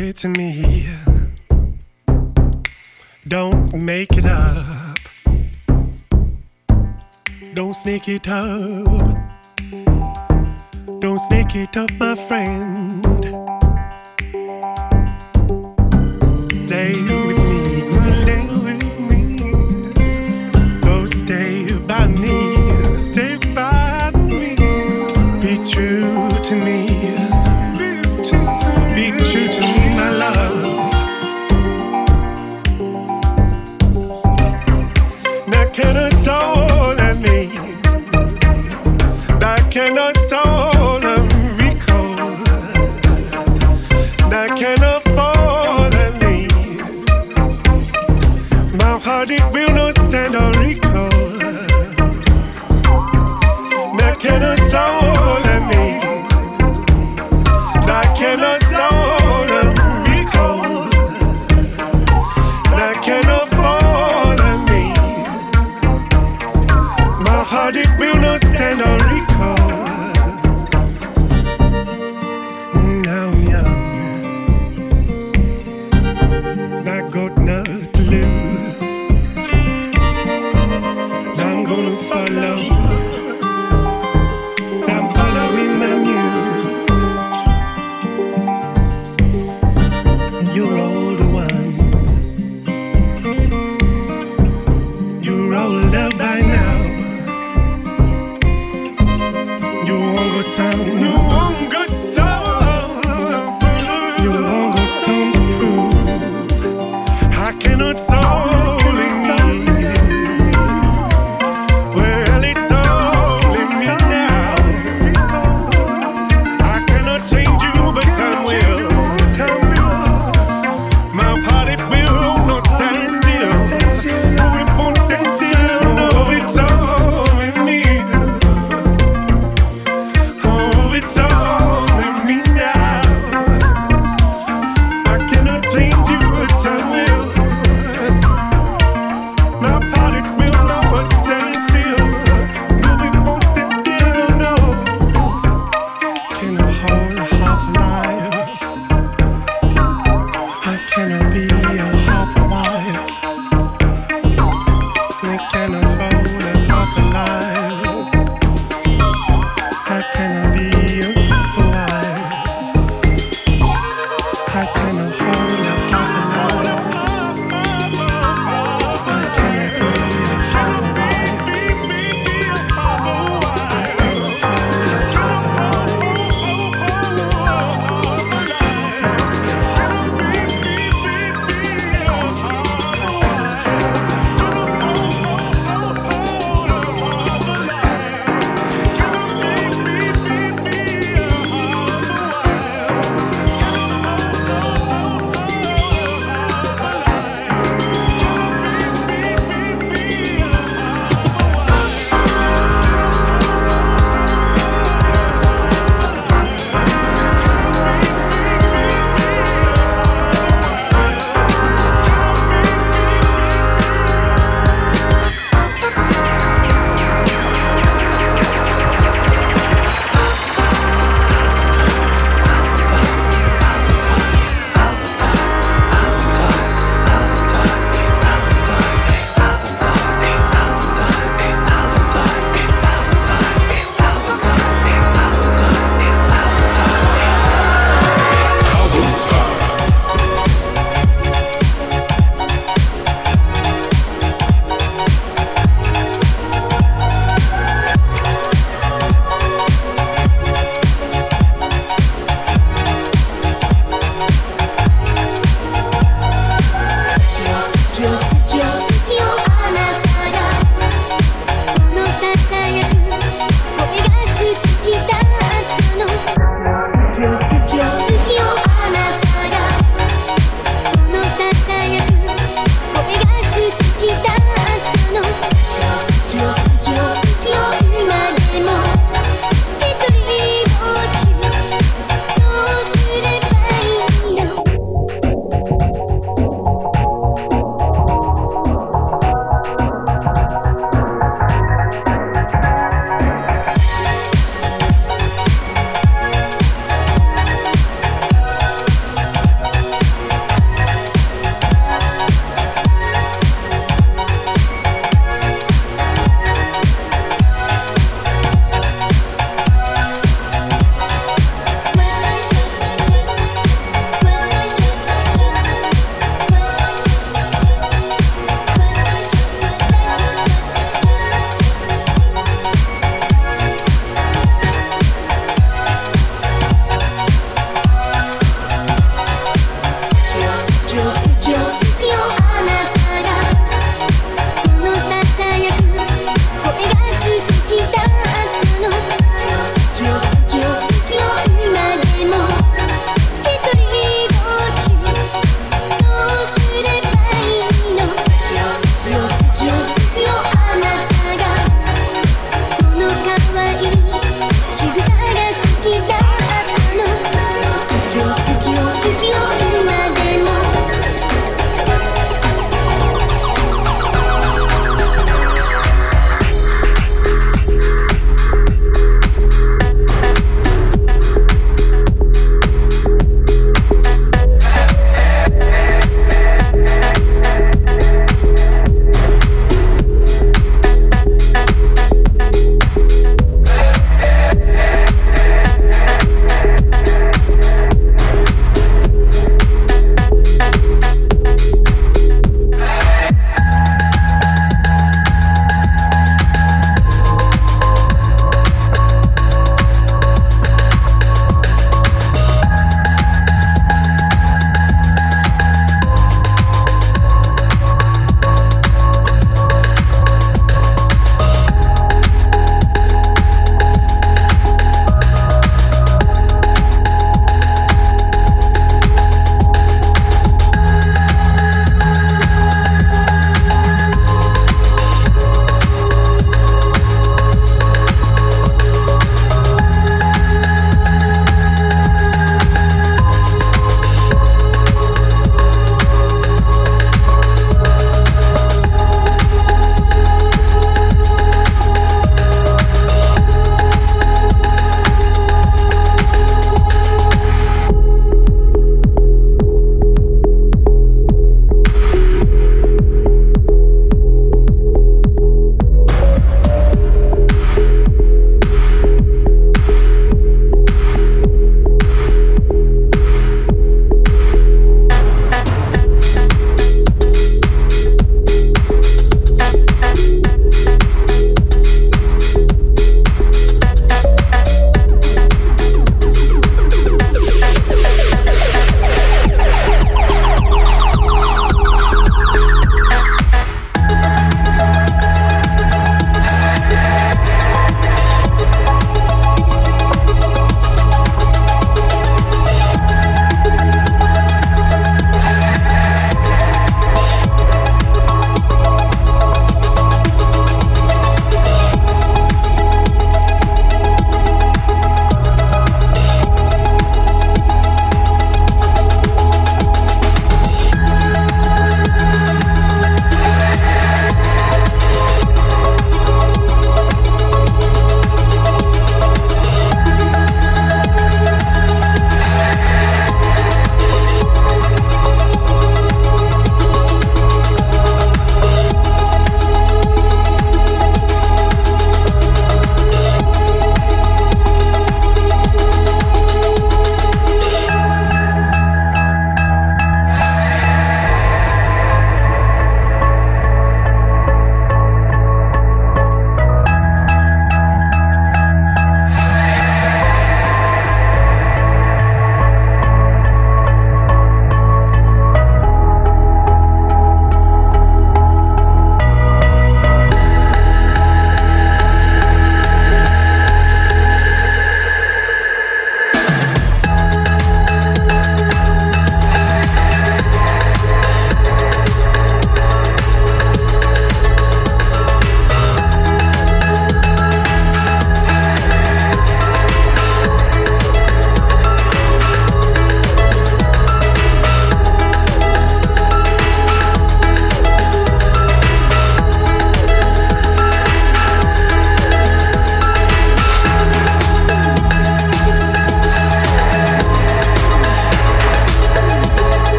to me. Don't make it up. Don't sneak it up. Don't sneak it up, my friend.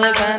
living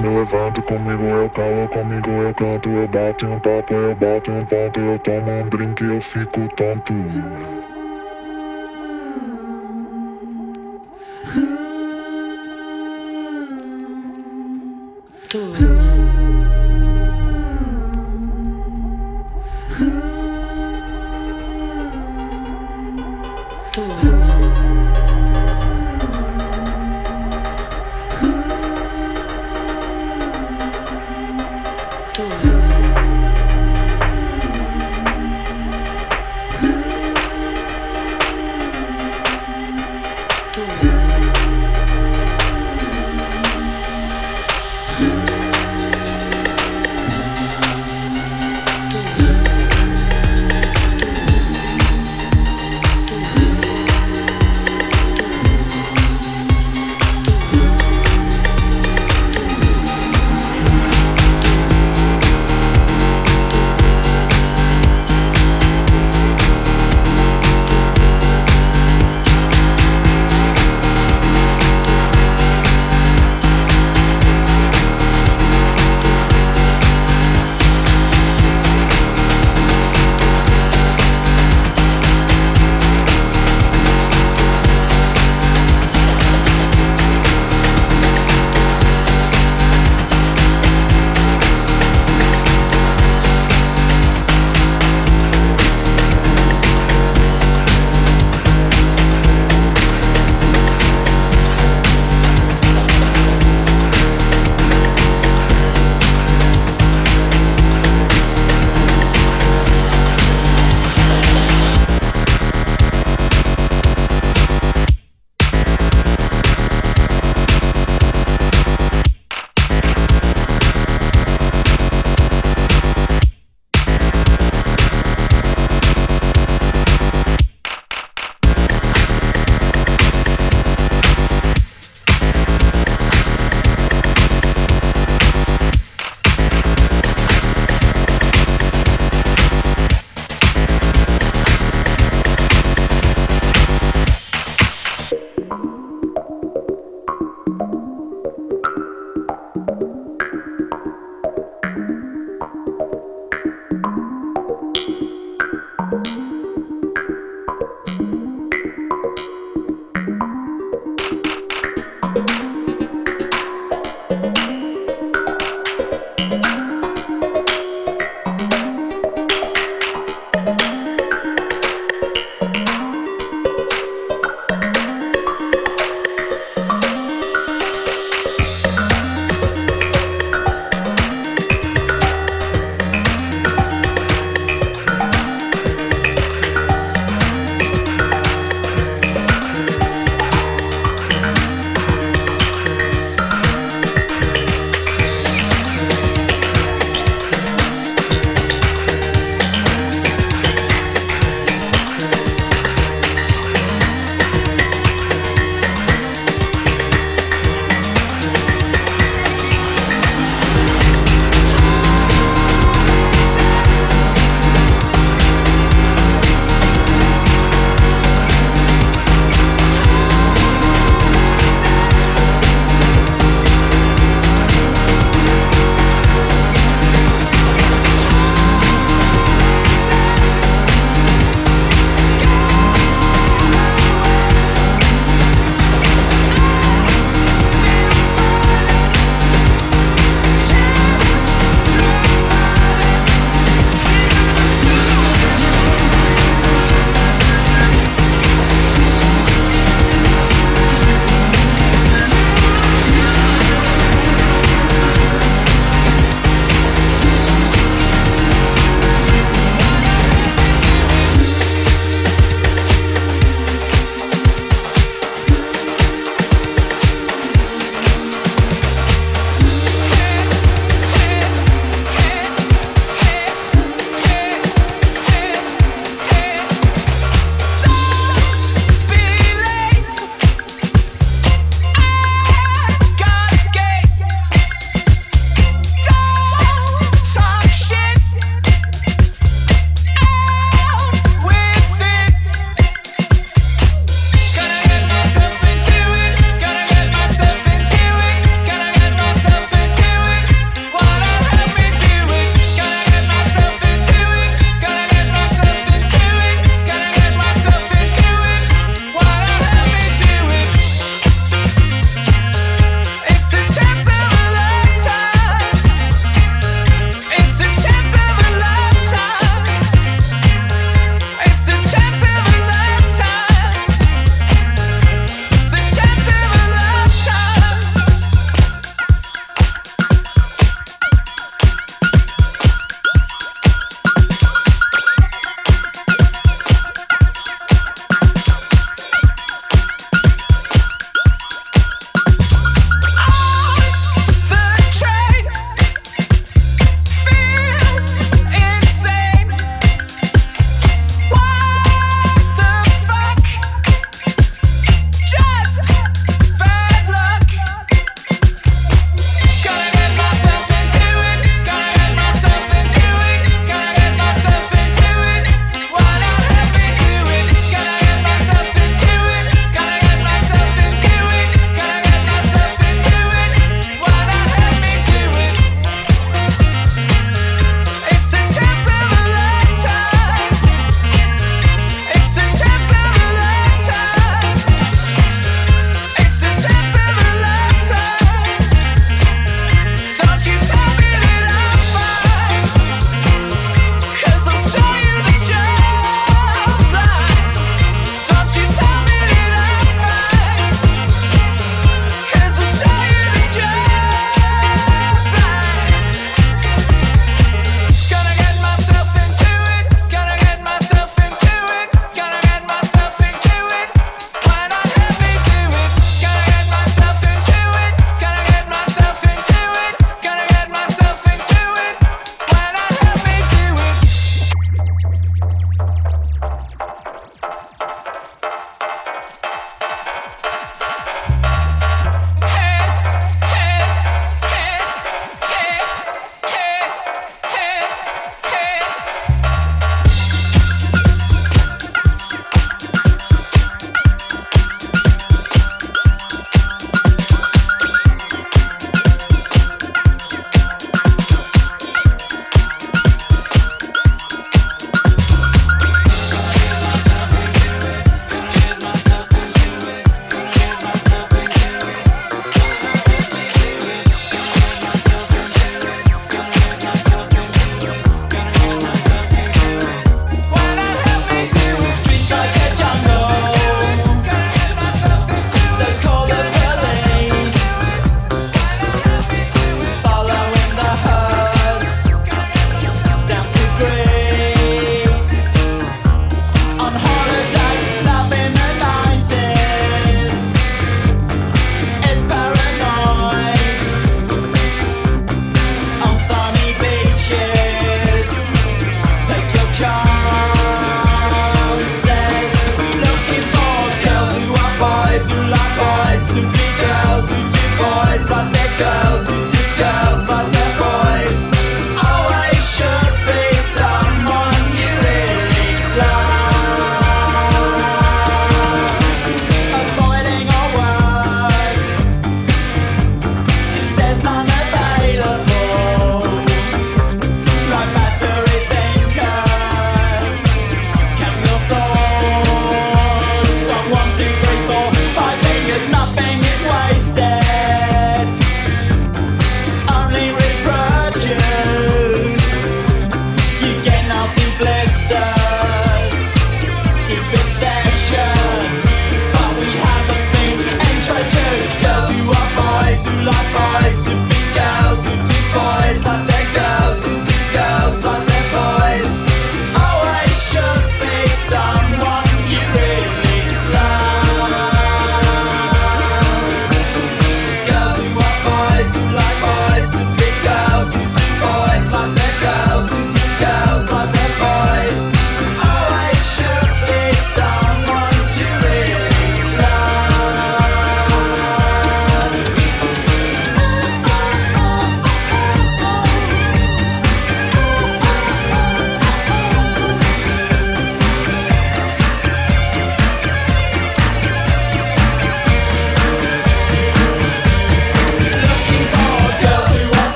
Me levanto, comigo eu calo, comigo eu canto Eu bato em um papo, eu bato em um ponto Eu tomo um drink, eu fico tonto.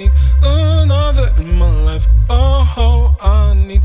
need another in my life. Oh, oh I need